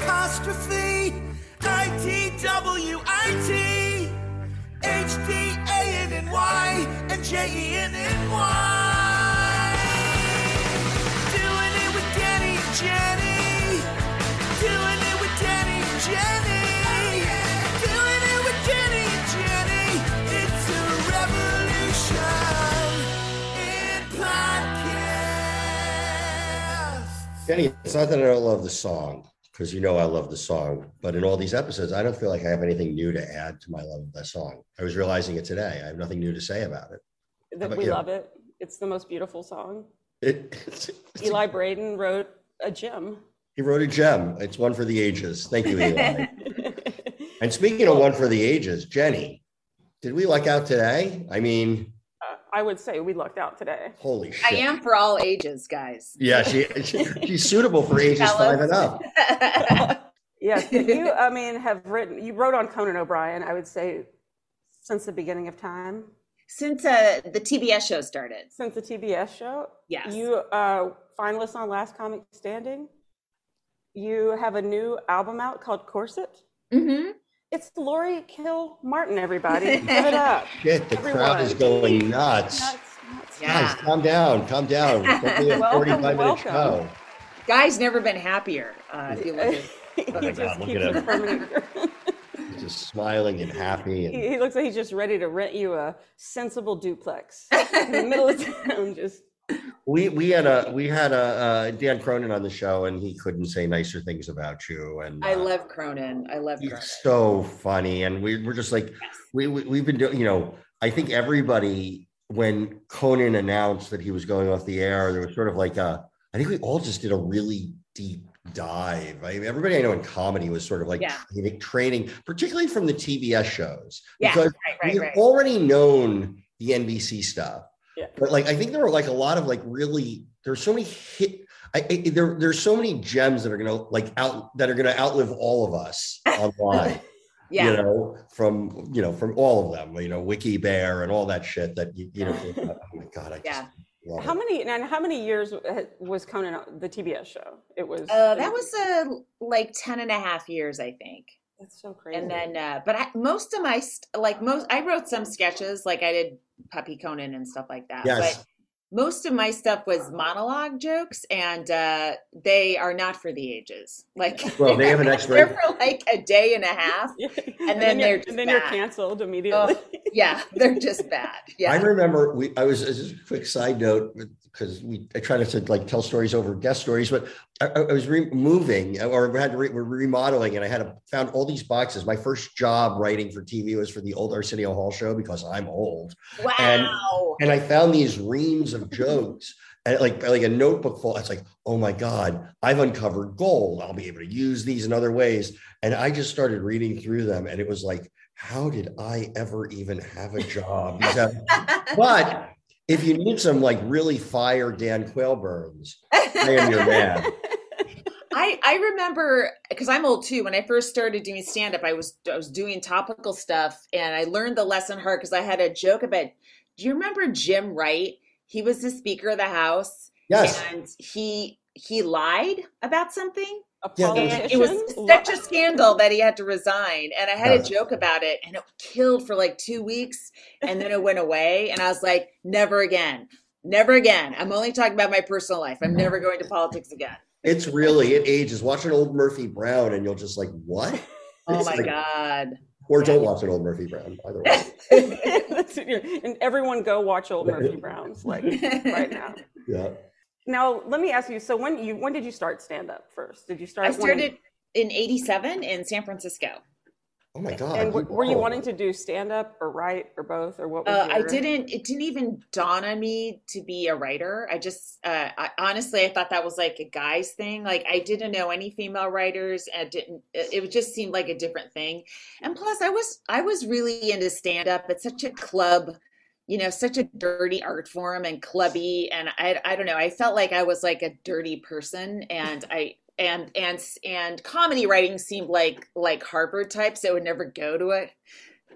apostrophe and J E N N Y. Doing it with Danny and Jenny. Doing it with Danny and Jenny. Doing it with Danny and Jenny. It's a revolution in podcasts. Jenny, it's not that I don't love the song, because you know I love the song, but in all these episodes, I don't feel like I have anything new to add to my love of that song. I was realizing it today. I have nothing new to say about it. That we you? love it. It's the most beautiful song. it it's- it's- Eli Braden wrote a gem. he wrote a gem. It's one for the ages. Thank you, Eli. and speaking of one for the ages, Jenny, did we luck out today? I mean, I would say we lucked out today. holy shit! I am for all ages, guys. Yeah, she, she she's suitable for ages five and up. Yes, you, I mean, have written, you wrote on Conan O'Brien, I would say, since the beginning of time, Since uh, the TBS show started. since the TBS show. Yes. You uh, finalist on Last Comic Standing. You have a new album out called Corset. hmm It's Laurie Kilmartin, everybody. Give it up. Shit, the crowd is going nuts. Nuts, nuts. Yeah. Guys, calm down, calm down. It's only a Welcome, 45 minute welcome. show. Guy's never been happier. Uh, if you he Oh my just God, look keeps at him. confirming- He's just smiling and happy. And he, he looks like he's just ready to rent you a sensible duplex in the middle of town. Just we we had a we had a uh, Dan Cronin on the show, and he couldn't say nicer things about you. And I uh, love Cronin. I love he's Cronin. so funny, and we we're just like we, we we've been doing. You know, I think everybody when Conan announced that he was going off the air, there was sort of like a. I think we all just did a really deep dive. I mean, everybody I know in comedy was sort of like Yeah. training, training, particularly from the TBS shows, Yeah, because right, right, we've right. already known the NBC stuff. Yeah. But like, I think there are like a lot of like really, there's so many hit. I, I there, there's so many gems that are gonna like out that are gonna outlive all of us online. Yeah. You know, from you know, from all of them. You know, Wiki Bear and all that shit that you, you know. oh my god, I just Yeah. love how it. many and how many years was Conan the TBS show? It was. Uh, that was uh, like 10 and a half years, I think. That's so crazy. And then, uh, but I, most of my, st- like most, I wrote some sketches, like I did Puppy Conan and stuff like that. Yes. But most of my stuff was monologue jokes, and uh, they are not for the ages. Like, Well, they have an expiration. they're for like a day and a half. and, then you're- they're just and then you're canceled immediately. Yeah, they're just bad. Yeah. I remember we. I was uh, just a quick side note because we. I try not to like tell stories over guest stories, but I, I was re- moving uh, or we had to re, we're remodeling, and I had a, found all these boxes. My first job writing for TV was for the old Arsenio Hall show because I'm old, wow. and I found these reams of jokes. And like like a notebook full, it's like, oh my God, I've uncovered gold. I'll be able to use these in other ways. And I just started reading through them, and it was like, how did I ever even have a job? These have- but if you need some like really fire Dan Quayle burns, I am your man. I I remember because I'm old too. When I first started doing stand up, I was I was doing topical stuff, and I learned the lesson hard because I had a joke about. Do you remember Jim Wright? He was the Speaker of the House, Yes. and he he lied about something, A Yeah, and politician. it was such a scandal that he had to resign. And I had Yes. a joke about it, and it killed for like two weeks, and then it went away. And I was like, never again, never again. I'm only talking about my personal life. I'm never going to politics again. It's really it ages. Watch an old Murphy Brown, and you'll just like, what? Oh It's my like- god. Or don't watch an old Murphy Brown, either way. That's what you're- and everyone go watch old Murphy Browns like right now. Yeah. Now let me ask you. So when you when did you start stand up first? Did you start? I wanting- started in 87 in San Francisco. Oh my God. And you w- were you wanting to do stand up or write or both or what? Was Uh, I didn't, it didn't even dawn on me to be a writer. I just, uh, I, honestly, I thought that was like a guy's thing. Like I didn't know any female writers and didn't, it, it just seemed like a different thing. And plus I was, I was really into stand up. It's such a club, you know, such a dirty art form and clubby. And I, I don't know, I felt like I was like a dirty person and I, and and and comedy writing seemed like like Harvard types that would never go to a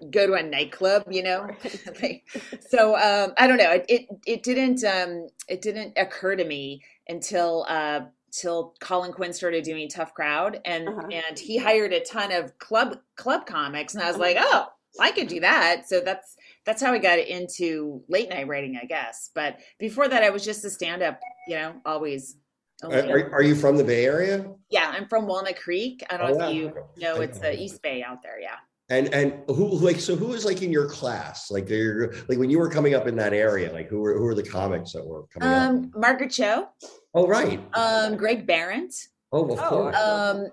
go to a nightclub, you know. Like, so um, I don't know. It, it it didn't um, it didn't occur to me until uh, till Colin Quinn started doing Tough Crowd, and Uh-huh. and he hired a ton of club club comics, and I was Uh-huh. like, oh, I could do that. So that's that's how I got into late night writing, I guess. But before that, I was just a stand up, you know, always. Are, are, are you from the Bay Area? yeah, I'm from Walnut Creek. I don't know Oh, if yeah. you know, it's the East Bay out there. Yeah. And and who who- like so who was like in your class? Like you're like when you were coming up in that area, like who were who were the comics that were coming up? Um, Margaret Cho, Oh right. um, Greg Barrett, Oh of Oh, course. um,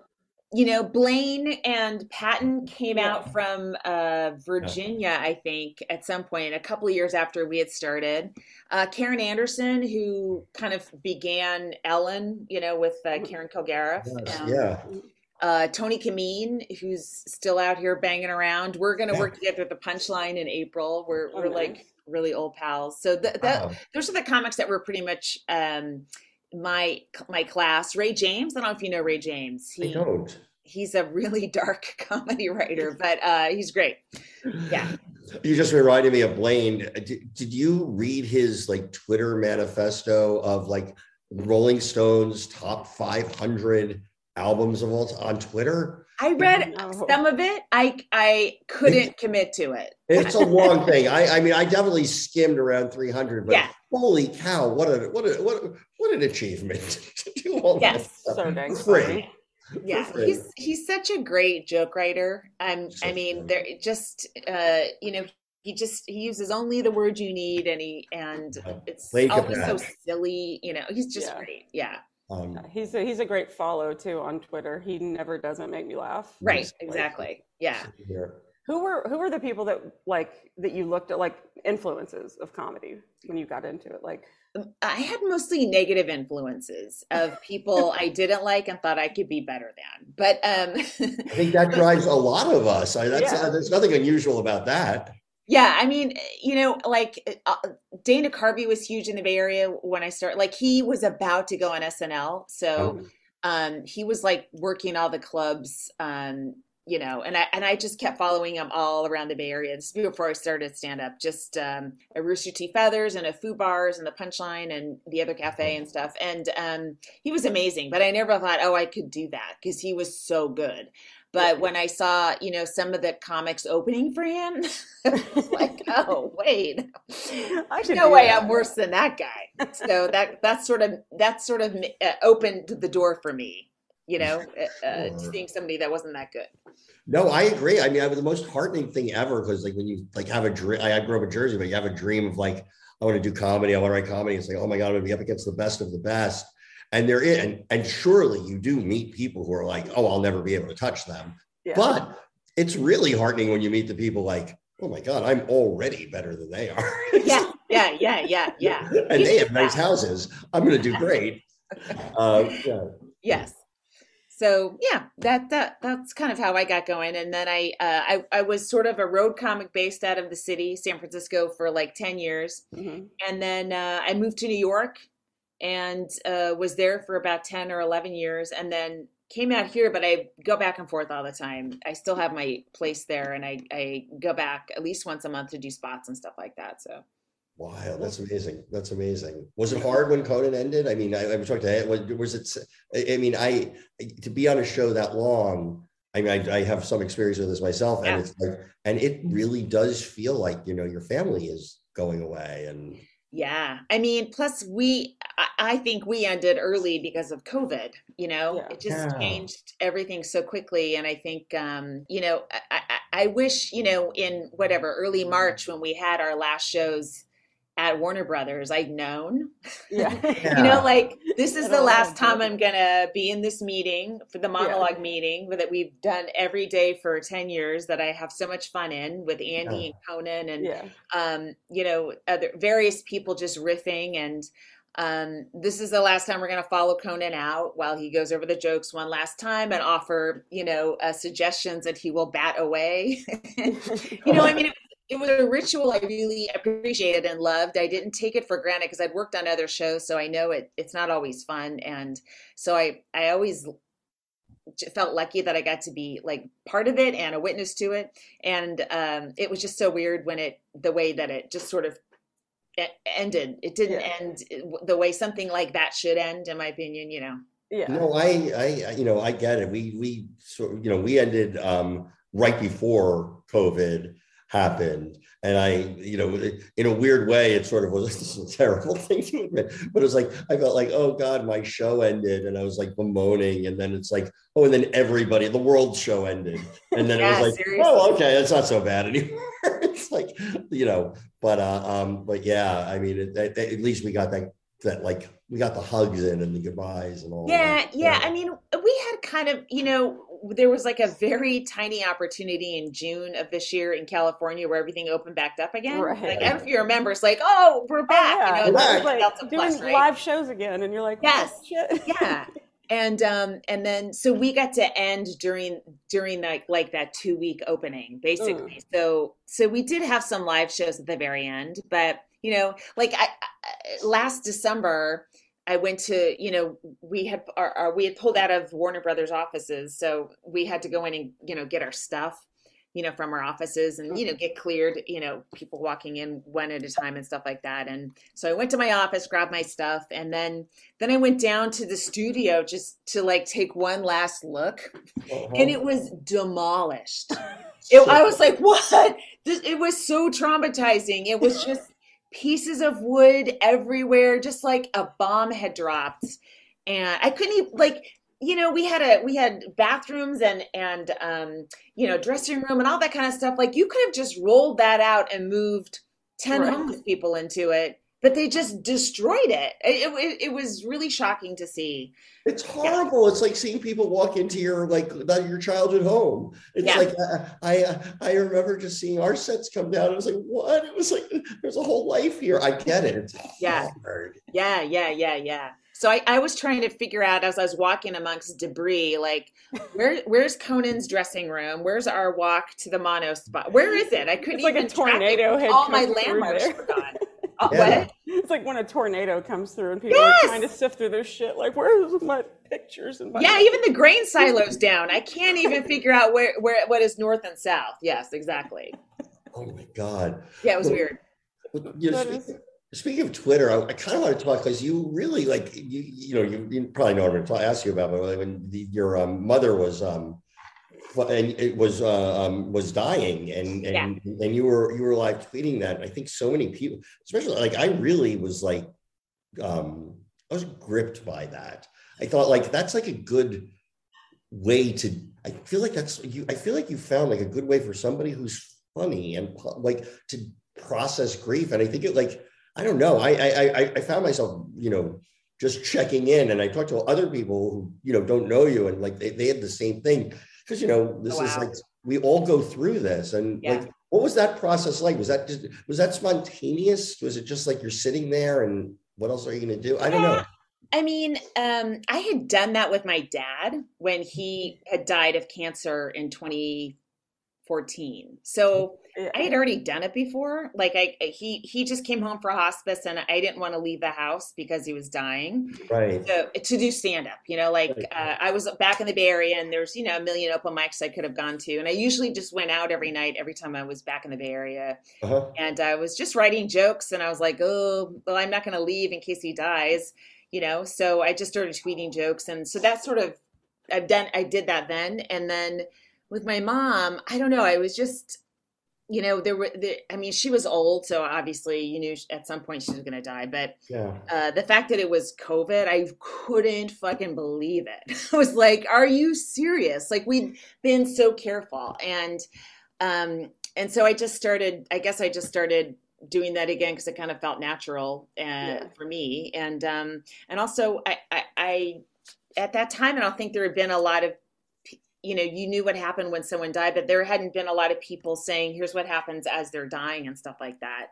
you know, Blaine and Patton came out from uh, Virginia, I think, at some point, a couple of years after we had started. Uh, Karen Anderson, who kind of began Ellen, you know, with uh, Karen Kilgariff. Yes, Um, yeah. uh, Tony Camin, who's still out here banging around. We're going to Yeah. work together at the Punchline in April. We're Oh, we're nice. like really old pals. So th- that Wow. those are the comics that were pretty much um, my my class. Ray James. I don't know if you know Ray James. I don't. he's a really dark comedy writer, but uh, he's great. Yeah. You just reminded me of Blaine. Did, did you read his like Twitter manifesto of like Rolling Stones top 500 albums of all time on Twitter? I read No. some of it. I I couldn't commit to it. It's a long thing. I, I mean, I definitely skimmed around 300, but Yeah. holy cow, what a what a what a, what an achievement to do all that Yes. stuff So dang for free. funny. yeah Good he's he's such a great joke writer um So i mean funny. there just uh you know he just he uses only the words you need and he and it's Blaine always so silly you know he's just Yeah. great yeah Um, He's a, he's a great follow too on Twitter. He never doesn't make me laugh. right Yes. exactly yeah here. Who were who were the people that like that you looked at like influences of comedy when you got into it? Like i had mostly negative influences of people i didn't like and thought i could be better than but um I think that drives a lot of us. I, that's, Yeah. uh, there's nothing unusual about that. Yeah, I mean, you know, like uh, Dana Carvey was huge in the Bay Area when I started. Like he was about to go on SNL, so um, he was like working all the clubs, um, you know, and I and I just kept following him all around the Bay Area. This before I started stand up, just um, a Rooster T. Feathers and a Foo Bars and the Punchline and the other cafe and stuff. And um, he was amazing, but I never thought, oh, I could do that because he was so good. But when I saw, you know, some of the comics opening for him, I was like, oh, wait, I no way that. I'm worse than that guy. So that that sort of that sort of uh, opened the door for me, you know, uh, seeing somebody that wasn't that good. No, I agree. I mean, I was the most heartening thing ever because, like, when you like have a dream, I, I grew up in Jersey, but you have a dream of like, I want to do comedy, I want to write comedy. It's like, oh my god, I'm gonna be up against the best of the best, and they're in, and, and surely you do meet people who are like, oh, I'll never be able to touch them. Yeah. But it's really heartening when you meet the people like, oh my god, I'm already better than they are. Yeah, yeah, yeah, yeah, yeah. and they have nice houses. I'm gonna do great. Uh, yeah. Yes. So yeah, that that that's kind of how I got going, and then I uh, I I was sort of a road comic based out of the city, San Francisco, for like ten years, Mhm. and then uh, I moved to New York and uh, was there for about 10 or 11 years and then came out here but i go back and forth all the time i still have my place there and i, I go back at least once a month to do spots and stuff like that so Wow, that's amazing. That's amazing. Was it hard when Conan ended? I mean, I, I was talking to was, was it? I I mean, I to be on a show that long. I mean, I, I have some experience with this myself, and Yeah. it's like, and it really does feel like you know your family is going away, and yeah i mean plus we i, I think we ended early because of covid you know Yeah. it just Yeah. changed everything so quickly and i think um you know I, I i wish you know in whatever early march when we had our last shows at warner brothers i'd known Yeah. you know like this is the last time i'm gonna be in this meeting for the monologue meeting that we've done every day for 10 years that i have so much fun in with andy Yeah. and conan and yeah. um you know other various people just riffing and um this is the last time we're gonna follow conan out while he goes over the jokes one last time and offer you know uh, suggestions that he will bat away you know i mean it, it was a ritual I really appreciated and loved. I didn't take it for granted because I'd worked on other shows, so I know it. It's not always fun, and so I I always felt lucky that I got to be like part of it and a witness to it. And um, it was just so weird when it the way that it just sort of e- ended. It didn't Yeah. end the way something like that should end, in my opinion. You know. Yeah. No, I, I, I- you know, I get it. We, we, so, you know, we ended um, right before COVID happened. And I, you know, in a weird way, it sort of was this is a terrible thing to admit, but it was like, I felt like, oh God, my show ended. And I was like bemoaning. And then it's like, oh, and then everybody, the world show ended. And then Yeah, it was like, seriously. oh, okay, that's not so bad anymore. it's like, you know, but, uh, um, but yeah, I mean, it, at, at least we got that, that like, we got the hugs in and the goodbyes and all Yeah, that. yeah. I mean, we had kind of, you know, there was like a very tiny opportunity in June of this year in California where everything opened back up again. Right. Like, I don't know if you remember, it's like, oh, we're back. yeah. You know, We're that's back. Delta doing Plus, right? live shows again, and you're like, Yes. oh, shit. yeah and um and then so we got to end during during like like that two week opening basically so so we did have some live shows at the very end but you know like i, I last december i went to you know we had our, our we had pulled out of warner brothers offices so we had to go in and you know get our stuff you know from our offices and you know get cleared you know people walking in one at a time and stuff like that and so i went to my office grabbed my stuff and then then I went down to the studio just to like take one last look, Uh-huh. and it was demolished. It, I was like, "What?" This, it was so traumatizing. It was just pieces of wood everywhere, just like a bomb had dropped, and I couldn't even like. You know, we had a we had bathrooms and and um, you know dressing room and all that kind of stuff. Like you could have just rolled that out and moved ten Right. homeless people into it, but they just destroyed it. It, it. it was really shocking to see. It's horrible. It's like seeing people walk into your like not your childhood home. It's Yeah. like uh, I, I I remember just seeing our sets come down. I was like, what? It was like there's a whole life here. I get it. It's Yeah. hard. Yeah, yeah, yeah, yeah. So I, I was trying to figure out as I was walking amongst debris, like where where's Conan's dressing room? Where's our walk to the mono spot? Where is it? I couldn't It's like a even track tornado it. had All my landmarks there. were gone. Uh, Yeah. What? It's like when a tornado comes through and people Yes! are trying to sift through their shit. Like, where's my pictures and my Yeah, even the grain silos down. I can't even figure out where where what is north and south. Yes, exactly. Oh my god. Yeah, it was weird. But, you know, That is- speaking, speaking of Twitter, I, I kind of want to talk because you really like you you know you, you probably know what I'm going to ask you about, but when the, your um, mother was um and it was uh, um, was dying and and and you were you were live tweeting that. I think so many people, especially like I really was like um I was gripped by that. I thought like that's like a good way to I feel like that's you I feel like you found like a good way for somebody who's funny and like to process grief. And I think it like I don't know. I I I, I found myself, you know, just checking in and I talked to other people who, you know, don't know you and like they, they had the same thing. Because you know, this Oh, is like we all go through this. And Yeah. like what was that process like? Was that just was that spontaneous? Was it just like you're sitting there and what else are you gonna do? I don't know. I mean, um, I had done that with my dad when he had died of cancer in 2014. So Yeah. I had already done it before. Like I, he he just came home for hospice, and I didn't want to leave the house because he was dying. Right. So to do stand up, you know, like Right. uh, I was back in the Bay Area, and there's you know a million open mics I could have gone to, and I usually just went out every night every time I was back in the Bay Area Uh-huh. and I was just writing jokes and I was like, oh, well, I'm not going to leave in case he dies, you know? So I just started tweeting jokes. And so that sort of, I've done, I did that then. And then with my mom, I don't know, I was just, you know, there were, the, I mean, she was old. So obviously you knew at some point she was going to die. But Yeah. uh, the fact that it was COVID, I couldn't fucking believe it. I was like, "Are you serious?" Like we'd been so careful, and um, and so I just started. I guess I just started doing that again because it kind of felt natural uh, Yeah. for me, and um, and also I, I, I at that time, I don't think there had been a lot of you know, you knew what happened when someone died, but there hadn't been a lot of people saying, "Here's what happens as they're dying" and stuff like that.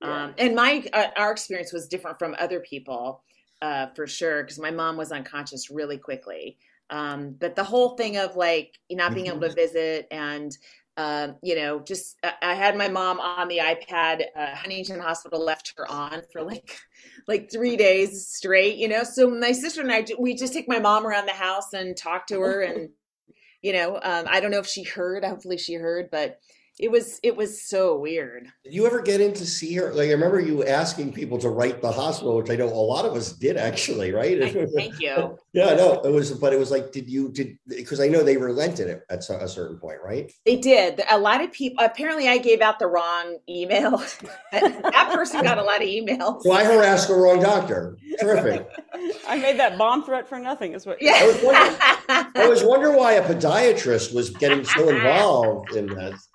Yeah. Um, and my uh, our experience was different from other people, uh, for sure, because my mom was unconscious really quickly. Um, but the whole thing of like not being able to visit and um, you know, just I I had my mom on the iPad. Uh, Huntington Hospital left her on for like like three days straight. You know, so my sister and I we just take my mom around the house and talk to her and you know um, i don't know if she heard hopefully she heard but it was it was so weird. Did you ever get in to see her? Like I remember you asking people to write the hospital, which I know a lot of us did actually, right? Thank you. yeah, no, it was, but it was like, did you did because I know they relented it at a certain point, right? They did. A lot of people. Apparently, I gave out the wrong email. that person got a lot of emails. So I harassed the wrong doctor. Terrific. I made that bomb threat for nothing. Is what? Yeah. I was wondering, I was wondering why a podiatrist was getting so involved in this.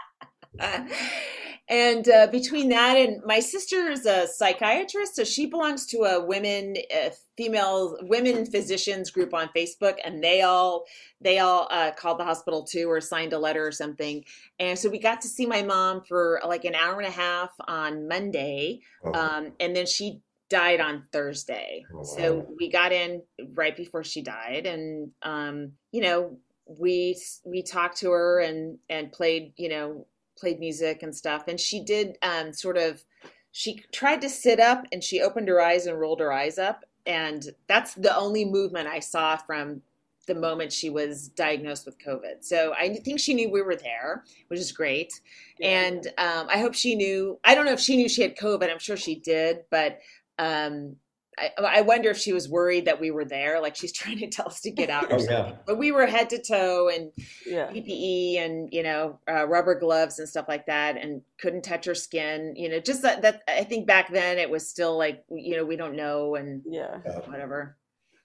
and uh, between that and my sister is a psychiatrist, so she belongs to a women, uh, female women physicians group on Facebook, and they all they all uh, called the hospital too or signed a letter or something. And so we got to see my mom for like an hour and a half on Monday, Oh, um, and then she died on Thursday. Oh, wow. So we got in right before she died, and um, you know we we talked to her and and played you know played music and stuff, and she did um, sort of she tried to sit up and she opened her eyes and rolled her eyes up, and that's the only movement I saw from the moment she was diagnosed with COVID. So I think she knew we were there, which is great. And um, I hope she knew. I don't know if she knew she had COVID. I'm sure she did, but um, I, I wonder if she was worried that we were there, like she's trying to tell us to get out or Oh, something. yeah. But we were head to toe and Yeah. PPE and you know uh, rubber gloves and stuff like that, and couldn't touch her skin. You know, just that. That I think back then it was still like you know we don't know and Yeah. whatever.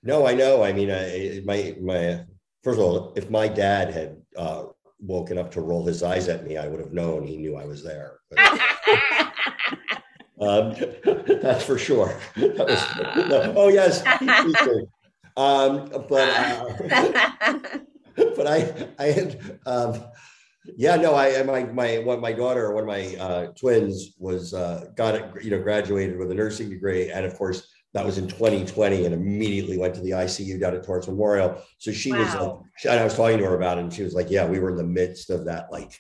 No, I know. I mean, I, my my first of all, if my dad had uh, woken up to roll his eyes at me, I would have known he knew I was there. um, that's for sure. That was- no, oh yes. Um, but uh, but I I had um, yeah no I my my what my daughter one of my uh, twins was uh, got it you know graduated with a nursing degree. And of course that was in 2020 and immediately went to the ICU down at Torrance Memorial. So she was like she- and I was talking to her about it and she was like yeah we were in the midst of that like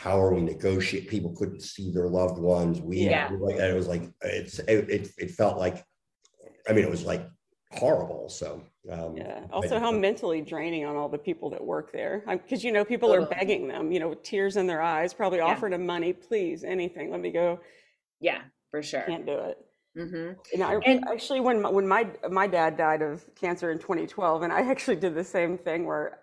how are we negotiate people couldn't see their loved ones we Yeah. like it was like it's it, it, it felt like I mean it was like horrible so um, Yeah. I- Also, how mentally draining on all the people that work there. Because, you know, people are begging them, you know, with tears in their eyes, probably Yeah. offering them money, please, anything. Let me go. yeah, for sure. Can't do it. hmm And I And- actually, when my, when my my dad died of cancer in 2012, and I actually did the same thing where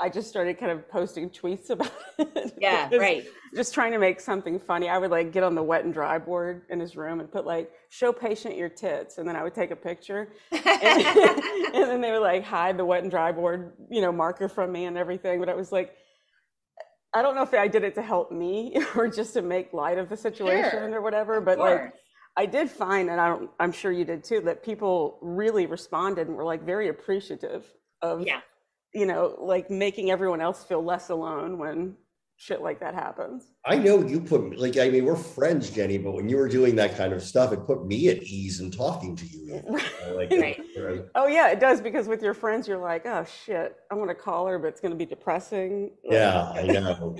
I just started kind of posting tweets about it. Yeah, Just- right. Just trying to make something funny. I would like get on the wet and dry board in his room and put like "show patient your tits," and then I would take a picture, and, and then they would like hide the wet and dry board, you know, marker from me and everything. But I was like. I don't know if I did it to help me or just to make light of the situation Sure. or whatever, but like I did find, and I don't, I'm sure you did too, that people really responded and were like very appreciative of, Yeah. You know, like making everyone else feel less alone when shit like that happens. I know you put me like I mean we're friends, Jenny, but when you were doing that kind of stuff, it put me at ease in talking to you. you know, like, Right. uh, Oh yeah, it does because with your friends, you're like, oh shit, I want to call her, but it's going to be depressing. Yeah, I know.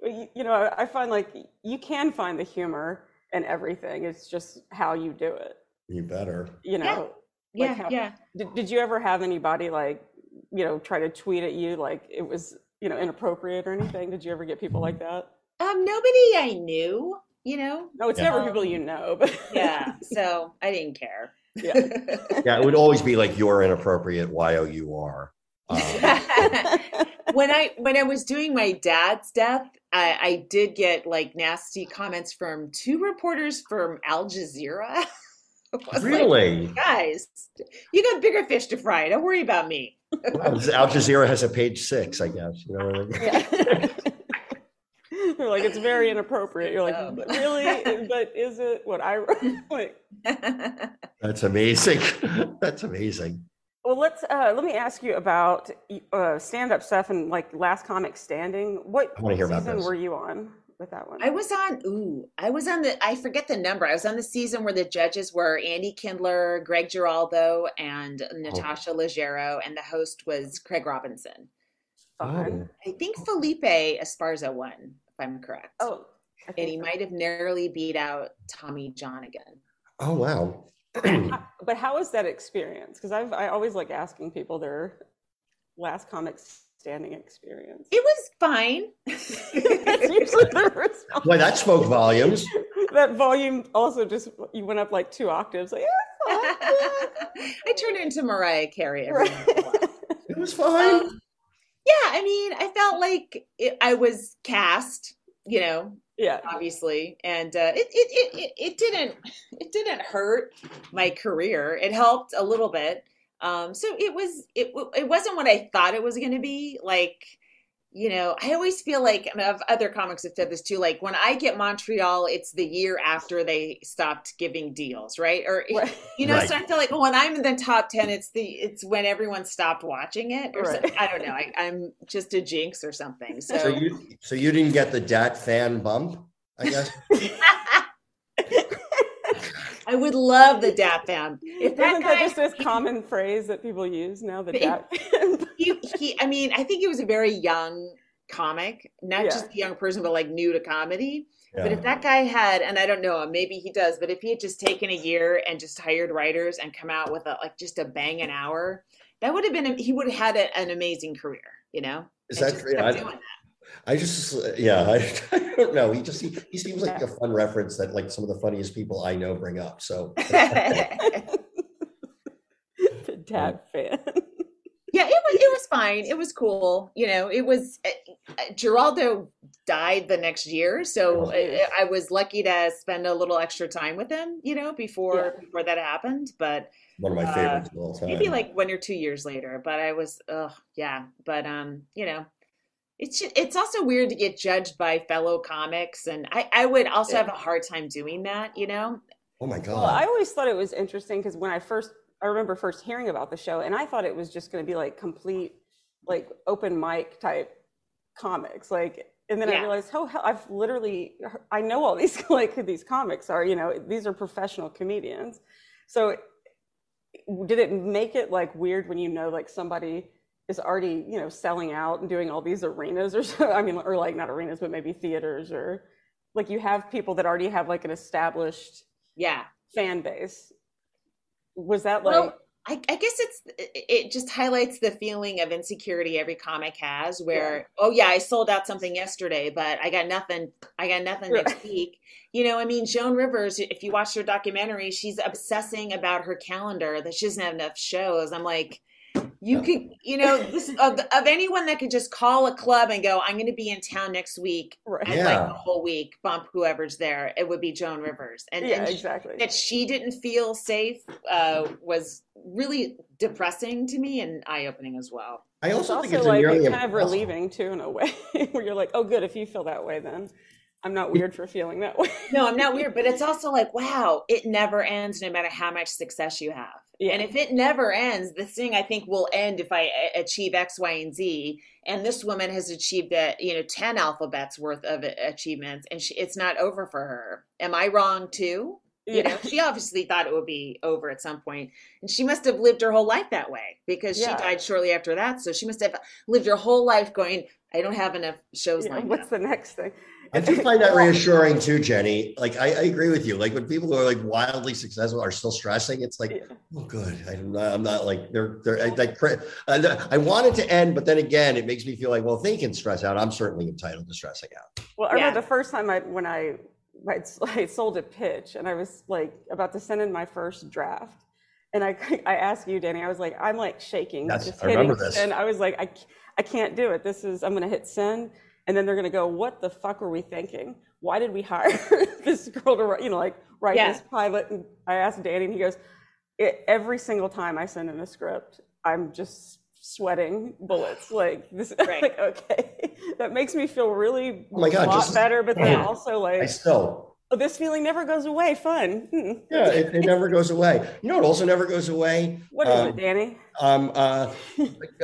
But you, you know, I I find like you can find the humor in everything. It's just how you do it. You better. You know, like Yeah, how- yeah. Did, did you ever have anybody like, you know, try to tweet at you like it was, you know, inappropriate or anything? Did you ever get people like that? Um, nobody I knew, you know. No, it's Yeah. never people you know, but Yeah, so I didn't care. Yeah. Yeah, it would always be like you're inappropriate, Y O U R. Um, when I when I was doing my dad's death, I, I did get like nasty comments from two reporters from Al Jazeera. I was like, really? Guys, you got bigger fish to fry. Don't worry about me. Wow, Al Jazeera has a page six, I guess. You know what I mean? yeah. They're like, it's very inappropriate. You're like, Um. "But really? But is it what I like? That's amazing. That's amazing. Well, let's uh, let me ask you about uh, stand-up stuff and like Last Comic Standing. What I wanna hear about season this. were you on with that one? I was on ooh, I was on the I forget the number. I was on the season where the judges were Andy Kindler, Greg Giraldo, and oh. Natasha Leggero, and the host was Craig Robinson. Fun. I think Felipe Esparza won, if I'm correct. Oh, and he think might have narrowly beat out Tommy Johnagin. Oh wow. but how was that experience? Because I've I always like asking people their Last Comic standing experience? It was fine. That's usually the response. Boy, that spoke volumes. That volume also just you went up like two octaves. Like, yeah, I turned into Mariah Carey every right. once in a while. It was fine. Um, yeah, I mean, I felt like it, I was cast, you know, yeah. obviously, and uh, it, it, it it it didn't it didn't hurt my career. It helped a little bit. Um, so it was it it wasn't what I thought it was going to be. Like, you know, I always feel like and of other comics have said this too. Like when I get Montreal, it's the year after they stopped giving deals, right? Or Right. you know, Right. so I feel like when I'm in the top ten, it's the it's when everyone stopped watching it, or Right. something. I don't know. I, I'm just a jinx or something. So, So you so you didn't get the Dat Phan bump, I guess. I would love the DAP fam. If that Isn't that guy, just this common phrase that people use now? The But dap. he, he, I mean, I think he was a very young comic, not Yeah. just a young person, but like new to comedy. But if that guy had, and I don't know, maybe he does, but if he had just taken a year and just hired writers and come out with a like just a bang an hour, that would have been he would have had a, an amazing career, you know. Is And that just true? I- doing I just, yeah, I, I don't know. He just, he, he seems like a fun reference that like some of the funniest people I know bring up. So that. the Dat Phan. yeah, it was it was fine. It was cool. You know, it was uh, uh, Giraldo died the next year, so I, I was lucky to spend a little extra time with him. You know, before before that happened, but. one of my Uh, favorites of all time. maybe like one or two years later but i was oh yeah but um you know it's ju- it's also weird to get judged by fellow comics and i i would also Yeah. have a hard time doing that you know oh my Well, I always thought it was interesting because when I first, I remember first hearing about the show, and I thought it was just going to be like complete, like open mic type comics, like. And then I realized, oh, hell, I've literally, I know all these like who these comics are. You know, these are professional comedians. So, did it make it like weird when you know like somebody is already you know selling out and doing all these arenas or so? I mean, or like not arenas, but maybe theaters or like you have people that already have like an established yeah fan base. Was that like well I, I guess it's it- just highlights the feeling of insecurity every comic has where oh yeah i sold out something yesterday but i got nothing i got nothing next Right. week you know i mean joan rivers if you watch her documentary she's obsessing about her calendar that she doesn't have enough shows i'm like you Yeah. could you know this of, of anyone that could just call a club and go i'm going to be in town next week right? and Yeah. like the whole week bump whoever's there it would be joan rivers and, yeah, and she- exactly. that she didn't feel safe uh, was really depressing to me and eye-opening as well. I It's also think also it's like nearly kind of relieving too, in a way, where you're like, oh, good, if you feel that way, then I'm not weird for feeling that way. No, I'm not weird, but it's also like, wow, it never ends no matter how much success you have. Yeah. And if it never ends, this thing I think will end if I uh, achieve X, Y, and Z. And this woman has achieved a, you know, 10 alphabets worth of uh, achievements and she, it's not over for her. Am I wrong too? You know, she obviously thought it would be over at some point, and she must have lived her whole life that way because Yeah. she died shortly after that. So she must have lived her whole life going, "I don't have enough shows Yeah, lined what's up." the next thing? I do find that reassuring too, Jenny. Like I, I agree with you. Like when people who are like wildly successful are still stressing, it's like, Yeah. oh, good. I'm not. I'm not like they're. They're I, like. cra- I, I want it to end, but then again, it makes me feel like, well, if they can stress out, I'm certainly entitled to stressing out. Well, I Yeah. remember the first time I when I I I sold a pitch and I was like about to send in my first draft, and I I asked you, Danny. I was like, I'm like shaking, That's- just I remember hitting this. send. I was like, I I can't do it. This is I'm gonna hit send, and then they're gonna go, what the fuck were we thinking? Why did we hire this girl to write, you know, like write Yeah. this pilot? And I asked Danny, and he goes, it, every single time I send in a script, I'm just sweating bullets. Like this, Right. like okay, that makes me feel really Oh my God, a lot just- better. But then also like I still. Oh, this feeling never goes away. Fun. Hmm. Yeah, it, it never goes away. You know, it also never goes away. What is Um, it, Danny? Um, uh,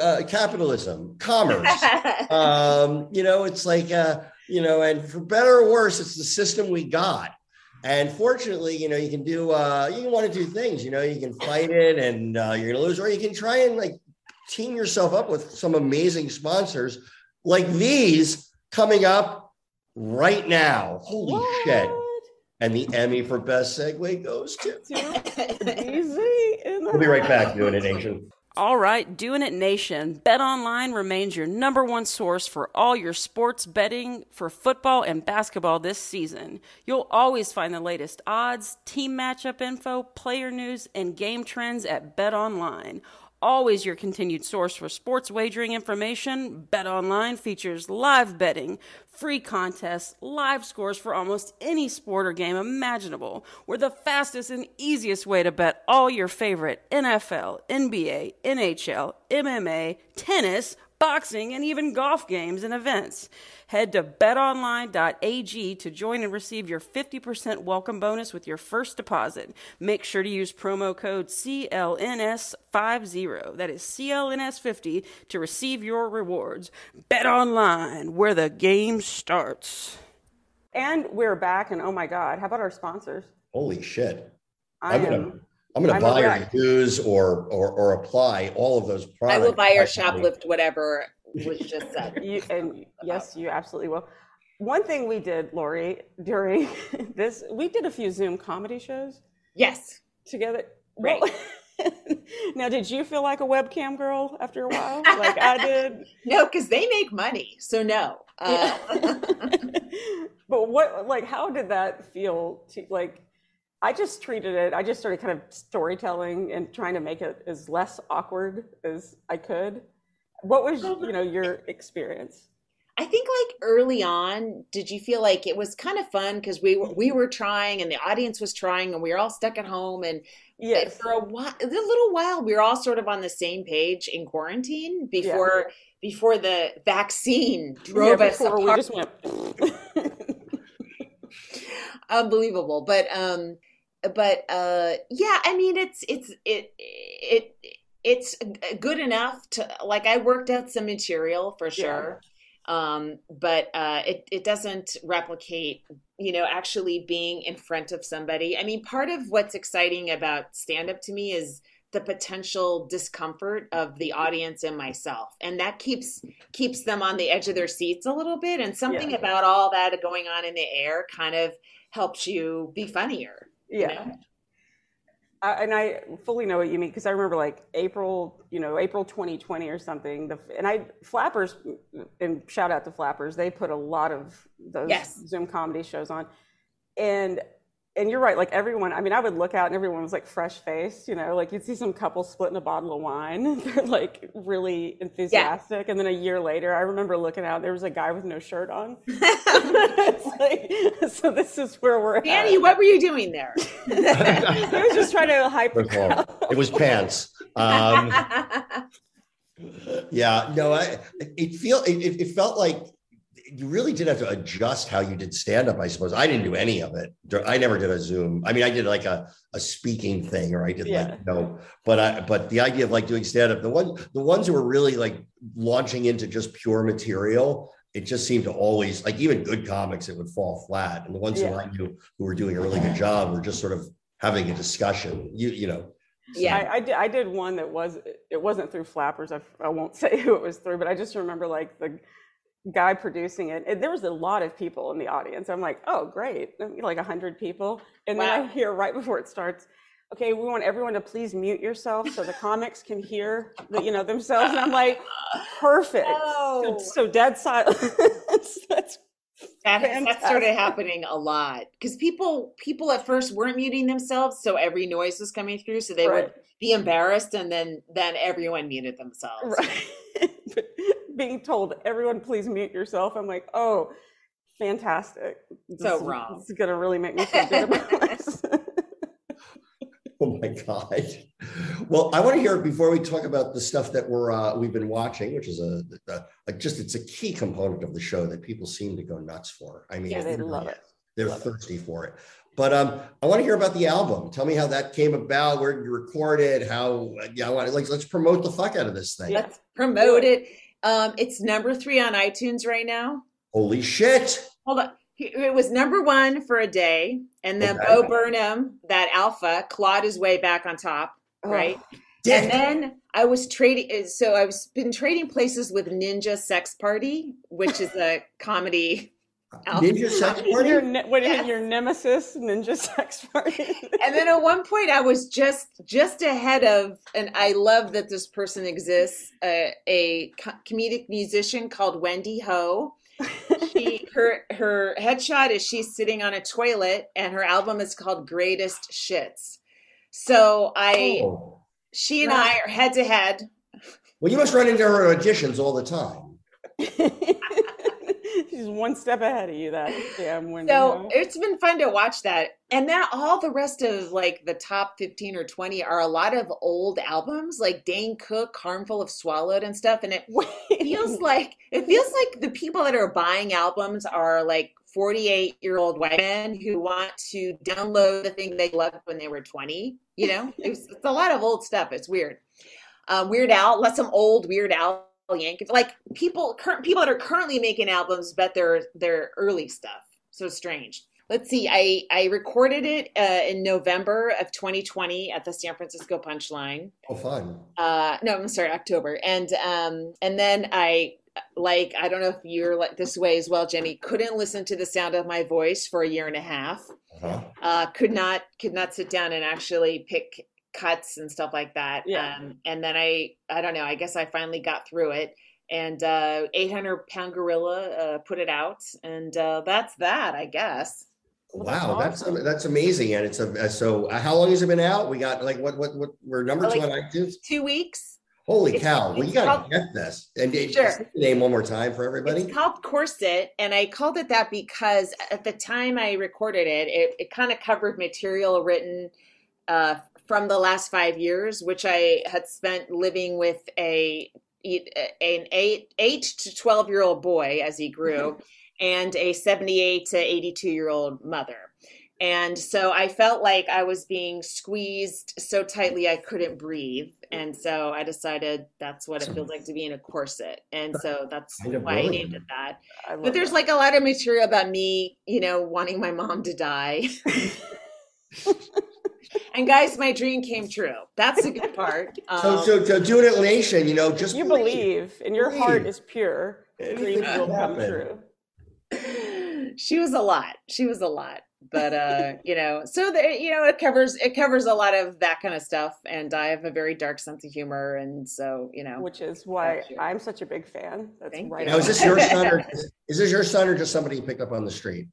uh, capitalism, commerce. um, you know, it's like, uh, you know, and for better or worse, it's the system we got. And fortunately, you know, you can do, uh, you can want to do things, you know, you can fight it and uh, you're going to lose, or you can try and like team yourself up with some amazing sponsors like these coming up right now. Holy shit. What? And the Emmy for Best Segue goes to. Too easy We'll be right back, doing it, Nation. All right, doing it nation. BetOnline remains your number one source for all your sports betting for football and basketball this season. You'll always find the latest odds, team matchup info, player news, and game trends at BetOnline. Always your continued source for sports wagering information, BetOnline features live betting, free contests, live scores for almost any sport or game imaginable. We're the fastest and easiest way to bet all your favorite NFL, NBA, NHL, MMA, tennis, boxing, and even golf games and events. Head to betonline.ag to join and receive your 50% welcome bonus with your first deposit. Make sure to use promo code CLNS50, that is CLNS50, to receive your rewards. Bet online, where the game starts. And we're back, and oh my God, how about our sponsors? Holy shit. I am. I'm gonna buy a or use or, or or apply all of those products. I will buy or shoplift whatever was just said. You, and yes, you absolutely will. One thing we did, Laurie, during this, we did a few Zoom comedy shows Yes. together. Right. Well, now, did you feel like a webcam girl after a while? Like I did. No, because they make money. So no. Uh, but what, like, how did that feel? To like, I just treated it. I just started kind of storytelling and trying to make it as less awkward as I could. What was, you know, your experience? I think like early on, did you feel like it was kind of fun because we were, we were trying and the audience was trying and we were all stuck at home and Yes. for a while, a little while, we were all sort of on the same page in quarantine before before the vaccine drove yeah, us before we apart. just went. unbelievable but um but uh yeah i mean it's it's it it it's good enough to like i worked out some material for sure um but uh it it doesn't replicate you know actually being in front of somebody. I mean part of what's exciting about stand up to me is the potential discomfort of the audience and myself and that keeps keeps them on the edge of their seats a little bit and something Yeah. about all that going on in the air kind of helps you be funnier you yeah. know? I, and I fully know what you mean because I remember like April, you know, April 2020 or something. The and I Flappers and shout out to Flappers. They put a lot of those Yes. Zoom comedy shows on, and and you're right. Like everyone, I mean, I would look out and everyone was like fresh faced. You know, like you'd see some couple splitting a bottle of wine. They're like really enthusiastic. And then a year later, I remember looking out. There was a guy with no shirt on. It's like, so this is where we're Danny, at. what were you doing there? He was just trying to hype the First of all, crowd. it was pants. Um, yeah, no, I it feel it, it it felt like you really did have to adjust how you did stand up. I suppose I didn't do any of it. I never did a Zoom. I mean, I did like a a speaking thing, or I did Yeah. like you know, but I but the idea of like doing stand up, the one the ones who were really like launching into just pure material. It just seemed to always like even good comics, it would fall flat. And the ones who I knew who were doing a really good job were just sort of having a discussion. You you know, yeah. I, I, did, I did one that was it wasn't through flappers I, I won't say who it was through but i just remember like the guy producing it and there was a lot of people in the audience. I'm like oh great. Like 100 people. And then i hear right before it starts okay we want everyone to please mute yourself so the comics can hear the, you know themselves. And i'm like perfect. Oh. so, so dead silence. That's That, that started happening a lot because people people at first weren't muting themselves, so every noise was coming through, so they Right. would be embarrassed, and then then everyone muted themselves. right being told everyone please mute yourself i'm like oh fantastic This So is- wrong. this is gonna really make me feel good about myself Oh my God. Well, I want to hear before we talk about the stuff that we're uh, we've been watching, which is a, a, a just it's a key component of the show that people seem to go nuts for. I mean, Yeah, they love it they're Love it. thirsty for it. But um, I want to hear about the album. Tell me how that came about, where you recorded, how yeah, I want to, like let's promote the fuck out of this thing. Let's promote it. Um, it's number three on iTunes right now. Holy shit! Hold on. It was number one for a day, and then Okay. Bo Burnham, that alpha, clawed his way back on top, Oh, right? Dick. And then I was trading. So I've been trading places with Ninja Sex Party, which is a comedy Ninja sex party? Your, ne- what is Yes. it, your nemesis ninja sex party? and then at one point i was just just ahead of and i love that this person exists uh, a co- comedic musician called wendy ho she her her headshot is she's sitting on a toilet and her album is called greatest shits so i Oh. she and i are head to head Well, you must run into her auditions all the time. She's one step ahead of you. That damn Wendy. so it's been fun to watch that. And now all the rest of like the top 15 or 20 are a lot of old albums like dane cook harmful if swallowed and stuff. And it feels like it feels like the people that are buying albums are like 48 year old white men who want to download the thing they loved when they were 20 you know? It's, it's a lot of old stuff. It's weird. Um, weird al let some old weird al yankovic like people current people that are currently making albums bet their their early stuff. So strange. Let's see i i recorded it uh, in november of 2020 at the san francisco punchline. Oh, fun. uh no i'm sorry october. And um and then i like i don't know if you're like this way as well jenny couldn't listen to the sound of my voice for a year and a half. Uh-huh. uh could not could not sit down and actually pick cuts and stuff like that Yeah. um and then i i don't know i guess i finally got through it and uh 800 pound gorilla uh put it out and uh that's that i guess Well, Wow, that's awesome. that's amazing, and it's a so. uh, How long has it been out? We got like what what what? We're number two Like- on iTunes. two weeks Holy it's- cow! Well, you gotta get this. And it- Sure. say name one more time for everybody. It's called Corset, and I called it that because at the time I recorded it, it, it kind of covered material written uh, from the last five years, which I had spent living with a an eight eight to twelve year old boy as he grew, mm-hmm. and a seventy eight to eighty two year old mother. And so I felt like I was being squeezed so tightly I couldn't breathe. And so I decided that's what it feels like to be in a corset. And so that's of why I named it that. But there's that. like a lot of material about me, you know, wanting my mom to die. and guys, my dream came true. That's the good part. so, Um, so, so doing it nation, you know, just you believe, and your heart is pure. Dreams can will come true. she was a lot. She was a lot. But uh, you know, so the, you know, it covers it covers a lot of that kind of stuff. And I have a very dark sense of humor, and so you know, Which is why I'm such a big fan. That's Thank right. you. Now, is this your son, or is this your son, or just somebody you picked up on the street?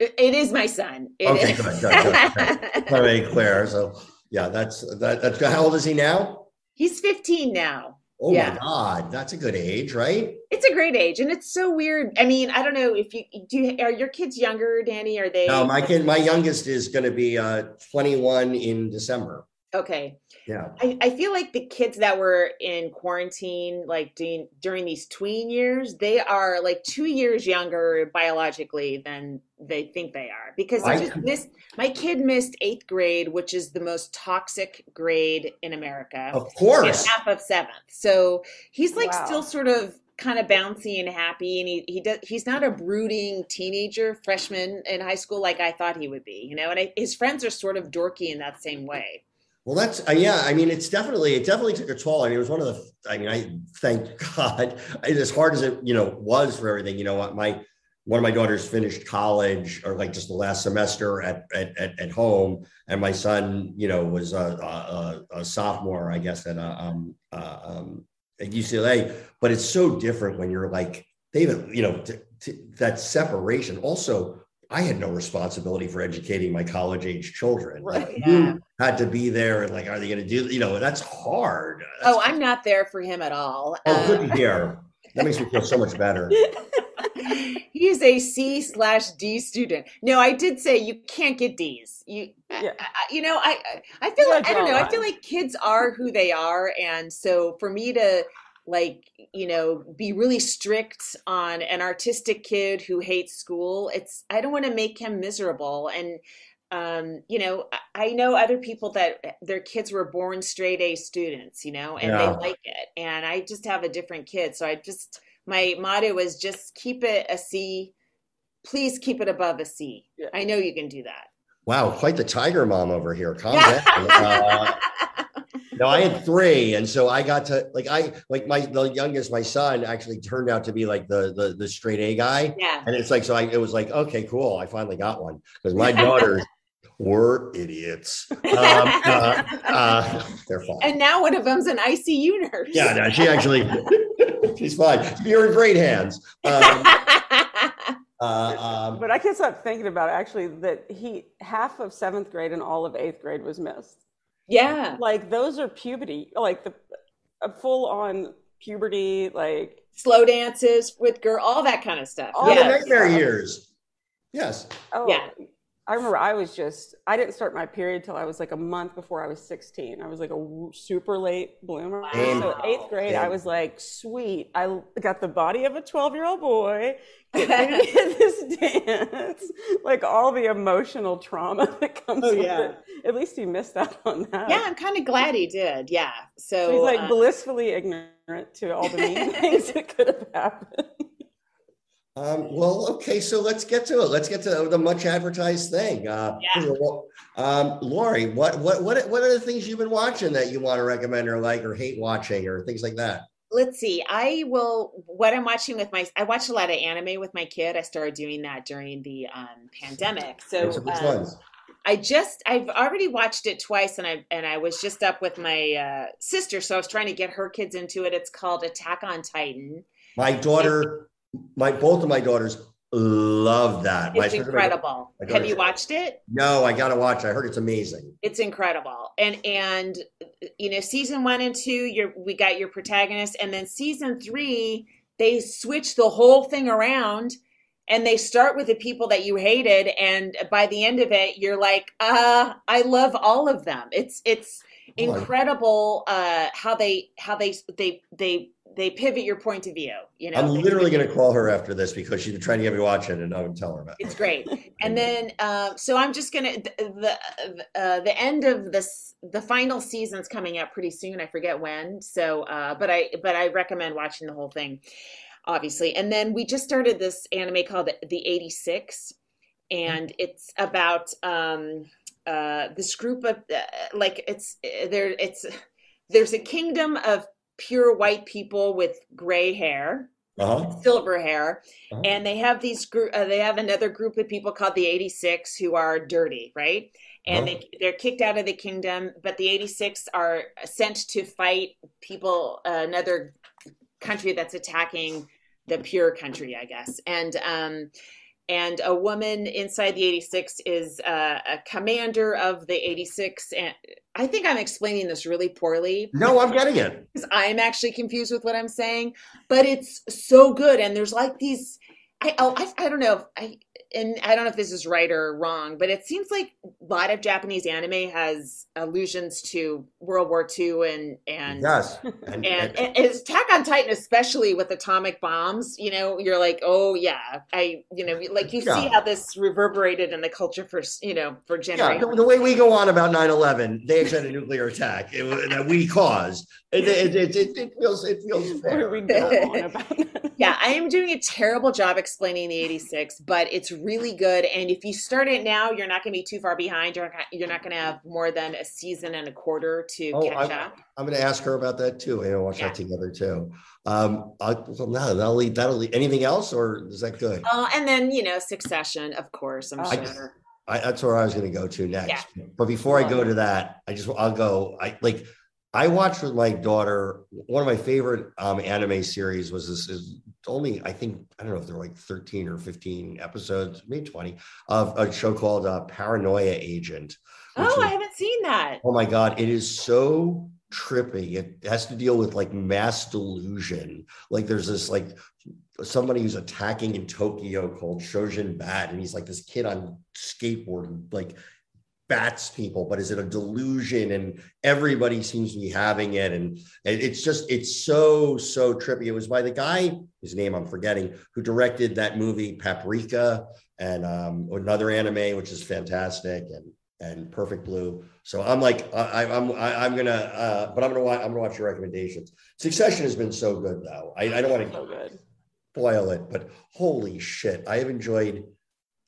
It, is my son. It Okay, is. good, good, good, Not very clear. So, yeah, that's that. That's how old is he now? He's 15 now. Oh Yeah. my God, that's a good age, right? It's a great age, and it's so weird. I mean, I don't know if you do. You, are your kids younger, Danny? Are they? No, my kid, my youngest is going to be uh, 21 in December. Okay. Yeah. I, I feel like the kids that were in quarantine, like during during these tween years, they are like two years younger biologically than they think they are because they Right. just missed. My kid missed eighth grade, which is the most toxic grade in America. Of and course. half of seventh. So he's like Wow. still sort of kind of bouncy and happy and he he does he's not a brooding teenager freshman in high school like I thought he would be, you know. And I, his friends are sort of dorky in that same way. Well, that's uh, yeah. I mean, it's definitely it definitely took a toll. I mean, it was one of the. I mean, I thank God. As hard as it you know was for everything, you know, my one of my daughters finished college or like just the last semester at at, at, at home, and my son, you know, was a, a, a sophomore, I guess, at uh, um, uh, um, at UCLA. But it's so different when you're like they've you know t- t- that separation. Also, I had no responsibility for educating my college age children. Right. you Yeah. had to be there and like, are they going to do, you know, that's hard. That's- Oh, I'm not there for him at all. oh, Uh, good to hear. That makes me feel so much better. he's a C slash D student. No, I did say you can't get D's. You, Yeah. I, I- you know, I, I feel You like I don't draw a know. I feel like kids are who they are, and so for me to like, you know, be really strict on an artistic kid who hates school, it's I don't want to make him miserable and. Um, you know, I- I know other people that their kids were born straight A students, you know, and Yeah. they like it. And I just have a different kid. So I just, my motto is just keep it a C. Please keep it above a C. Yeah. I know you can do that. Wow, quite the tiger mom over here. Calm down. Uh, No, I had three, and so I got to like I like my the youngest, my son actually turned out to be like the the the straight A guy, Yeah. and it's like so I it was like okay, cool, I finally got one because my daughters were idiots. Um, uh, uh, they're fine. And now one of them's an ICU nurse. yeah, no, she actually she's fine. You're in great hands. Um, uh, um, But I can't stop thinking about it, actually that he half of seventh grade and all of eighth grade was missed. Yeah. Like those are puberty, like the a full on puberty, like Slow dances with girl, all that kind of stuff. All all the nightmare years. Yes. oh Yeah. I remember I was just I didn't start my period till I was like a month before I was 16. I was like a w- super late bloomer. Damn. So eighth grade, I was like, sweet. I got the body of a 12 year old boy. Get me this dance. Like all the emotional trauma that comes Oh, with yeah. it. At least he missed out on that. Yeah, I'm kind of glad he did. Yeah. So, So he's like uh, blissfully ignorant to all the mean things that could have happened. Um, well, okay, so let's get to it. Let's get to the much advertised thing. Uh, Yeah. Um, Laurie, what what what what are the things you've been watching that you want to recommend or like or hate watching or things like that? let's see. I will. What I'm watching with my, I watch a lot of anime with my kid. I started doing that during the um, pandemic. So Which- which um, ones? I just I've already watched it twice and I and I was just up with my uh, sister so I was trying to get her kids into it. It's called Attack on Titan. My daughter, my both of my daughters love that. My It's sister- incredible. my Have you watched it? No, I gotta watch. I heard it's amazing. It's incredible. And and you know, season 1 and 2 you're we got your protagonist and then season 3 they switch the whole thing around and they start with the people that you hated and by the end of it you're like uh i love all of them it's it's incredible uh how they how they they they they pivot your point of view you know? I'm literally gonna call her after this because she's been trying to get me watching and I would tell her about it. it's great. And then uh, so i'm just gonna the the, uh, the end of this the final season's coming out pretty soon. I forget when. So uh, but i but i recommend watching the whole thing obviously. And then we just started this anime called the 86 and it's about um uh this group of uh, like it's uh, there it's there's a kingdom of pure white people with gray hair Uh-huh. silver hair Uh-huh. and they have these group uh, they have another group of people called the 86 who are dirty right and Uh-huh. they they're kicked out of the kingdom but the 86 are sent to fight people uh, another country that's attacking the pure country i guess and um and a woman inside the 86 is uh, a commander of the 86 and i think i'm explaining this really poorly No, I'm getting it. because I'm actually confused with what I'm saying, but it's so good. And there's like these, I, oh, I, I don't know, if I, and I don't know if this is right or wrong, but it seems like a lot of Japanese anime has allusions to World War II and and Yes. And, and, and- and it's Attack on Titan, especially with atomic bombs, you know, you're like, oh yeah, I, you know, like you see how this reverberated in the culture for, you know, for yeah, the, the way we go on about 9-11, they had a nuclear attack it, that we caused. It, it, it, it, it feels it feels fair. we go on about yeah, I am doing a terrible job explaining the 86, but it's really good. And if you start it now, you're not going to be too far behind. You're not, you're not going to have more than a season and a quarter to Oh, catch I- up. I'm going to ask her about that too. and watch Yeah. that together too. Um, I, well, no, that'll leave, that'll leave. Anything else, or is that good? Uh, and then, you know, Succession, of course, I'm Oh, I- sure. I, that's where I was going to go to next. But before I go to that, I just I'll go. I like I watched with my daughter. One of my favorite um, anime series was this. Is only I think I don't know if they're like thirteen or fifteen episodes, maybe twenty of a show called uh, Paranoia Agent. Oh, I haven't seen that. Oh my God, it is so trippy. It has to deal with like mass delusion. Like there's this like somebody who's attacking in Tokyo called Shonen Bat, and he's like this kid on skateboard like bats people, but is it a delusion? And everybody seems to be having it. And it- it's just, it's so, so trippy. It was by the guy, his name I'm forgetting, who directed that movie Paprika and um, another anime, which is fantastic. And and Perfect Blue. So I'm like, I, I'm, I, I'm gonna, uh, but I'm gonna watch, I'm gonna watch your recommendations. Succession has been so good though. I, I don't want to good. spoil it, but holy shit, I have enjoyed.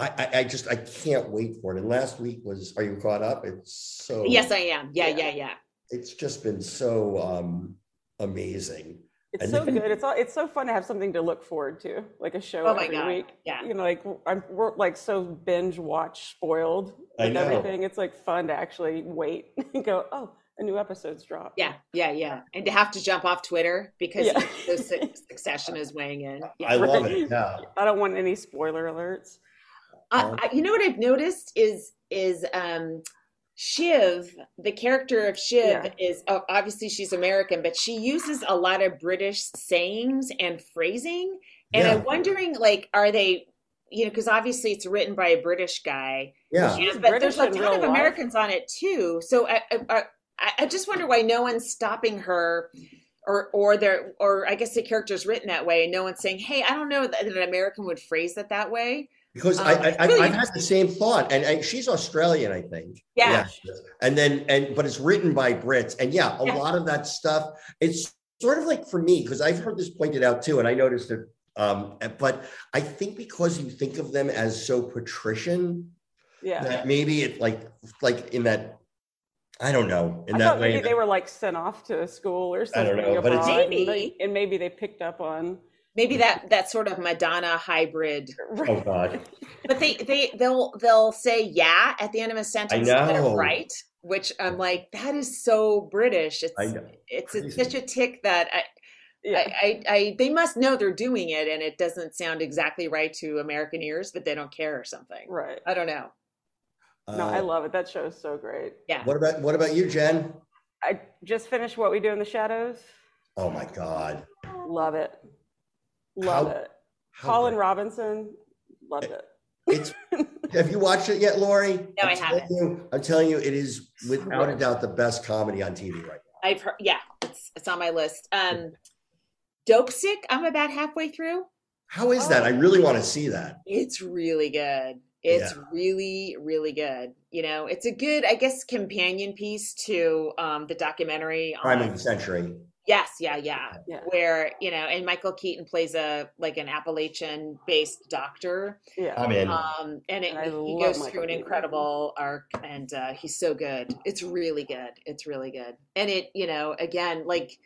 I, I, I just, I can't wait for it. And last week was, are you caught up? It's so. Yes, I am. Yeah, Yeah. yeah, yeah. it's just been so um, amazing. It's And so then- good. It's all, it's so fun to have something to look forward to, like a show Oh my every God, week. yeah. You know, like I'm we're like so binge watch spoiled I with everything. It's like fun to actually wait and go, oh, a new episode's dropped. Yeah, yeah, yeah. And to have to jump off Twitter because Yeah. the Suc- Succession is weighing in. Yeah. I love it. Yeah. I don't want any spoiler alerts. Uh, I, you know what I've noticed is is um Shiv, the character of Shiv Yeah. is oh, obviously she's American, but she uses a lot of British sayings and phrasing. And Yeah. I'm wondering, like, are they, you know, because obviously it's written by a British guy, Yeah. She's but British there's a ton real of life. Americans on it too. So I, I, I, I just wonder why no one's stopping her. Or, or there, or I guess the character's written that way, and no one's saying, "Hey, I don't know that an American would phrase it that way." Because Um, I, I, I, really I've had the same thought, and, and she's Australian, I think. Yeah. And then, and but it's written by Brits, and yeah, a Yeah. lot of that stuff. It's sort of like for me because I've heard this pointed out too, and I noticed it. Um, but I think because you think of them as so patrician, Yeah. that maybe it like like in that I don't know in I that way. maybe they were like sent off to school or I something don't know, but it's- Maybe. and maybe they picked up on. Maybe that that sort of Madonna hybrid. oh God, But they they they'll they'll say yeah at the end of a sentence instead know. of right, which I'm like that is so British. It's I know. it's, it's such a tick that I, Yeah. I, I I they must know they're doing it and it doesn't sound exactly right to American ears, but they don't care or something. right. I don't know. No, I Uh, love it. That show is so great. Yeah. What about what about you, Jen? I just finished What We Do in the Shadows. Oh my God, Love it. Love How- it. How Colin great. Robinson, loved it. It's have you watched it yet, Laurie? No, I I'm telling haven't. You, I'm telling you, it is without a doubt the best comedy on TV right now. I've heard yeah, it's it's on my list. Um Dopesick, I'm about halfway through. How is that? I really want to see that. It's really good. It's Yeah. really, really good. You know, it's a good, I guess, companion piece to um, the documentary. Crime on- of the century. Yes, yeah, yeah, Yeah. Where you know, and Michael Keaton plays a like an Appalachian-based doctor, Yeah. I'm in. um, and it, And I he goes Michael through an Keaton. incredible arc, and uh, he's so good. It's really good. It's really good, and it, you know, again, like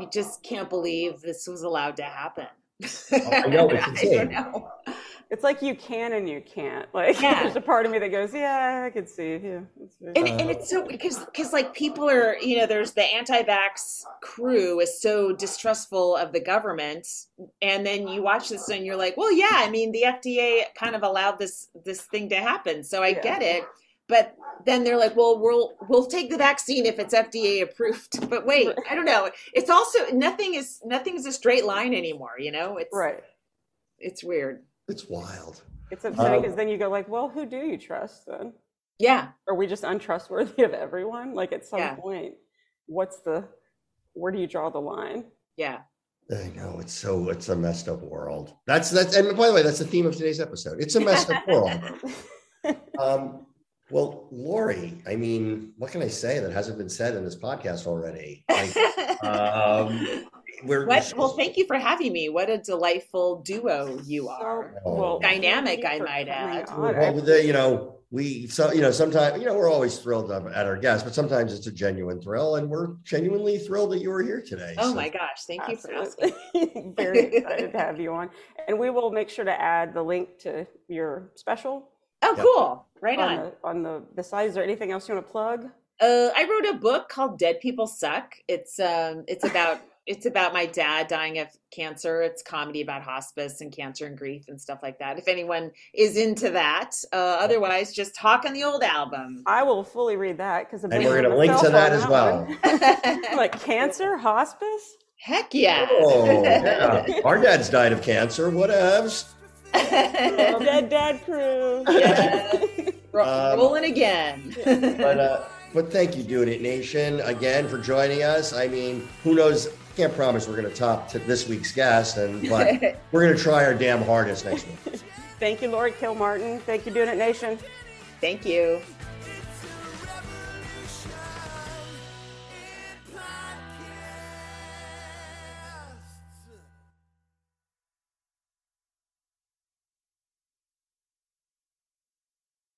you just can't believe this was allowed to happen. Oh, I know, it's I don't know. It's like you can and you can't. Like Yeah. there's a part of me that goes, yeah, I could see. Yeah. that's fair." and, and it's so because because like people are you know there's the anti-vax crew is so distrustful of the government and then you watch this and you're like well yeah i mean the fda kind of allowed this this thing to happen so i Yeah. get it but then they're like well we'll we'll take the vaccine if it's fda approved but wait Right. i don't know it's also nothing is nothing's a straight line anymore you know it's right. it's weird It's wild. It's upsetting Um, because then you go like, well, who do you trust then? yeah Are we just untrustworthy of everyone? Like at some Yeah. point, what's the where do you draw the line? yeah I know it's so it's a messed up world. That's that's and by the way, that's the theme of today's episode. It's a messed up world. Um, well, Laurie, I mean, what can I say that hasn't been said in this podcast already? Like, um, we're What? Well, thank you for having me. What a delightful duo you So, are. well, Dynamic, I might add. well, the, you know, we so you know sometimes you know we're always thrilled at our guests, but sometimes it's a genuine thrill, and we're genuinely thrilled that you were here today. Oh So- my gosh! Thank you for asking. Very excited to have you on. And we will make sure to add the link to your special Oh, Yep. cool! Right on on. the on the, the side. Is there anything else you want to plug? Uh, I wrote a book called "Dead People Suck." It's um, it's about it's about my dad dying of cancer. It's comedy about hospice and cancer and grief and stuff like that. If anyone is into that, uh, otherwise, just talk on the old album. I will fully read that because And we're gonna link to that as well. like cancer, hospice. Heck yeah! Oh, yeah. Our dad's died of cancer. What Whatevs. Dead Dad Crew. Yeah. Ro- Um, rolling again. But uh, but thank you, Doing It Nation, again for joining us. I mean, who knows? Can't promise we're going to top to this week's guest, and but we're going to try our damn hardest next week. Thank you, Laurie Kilmartin. Thank you, Doing It Nation. Thank you.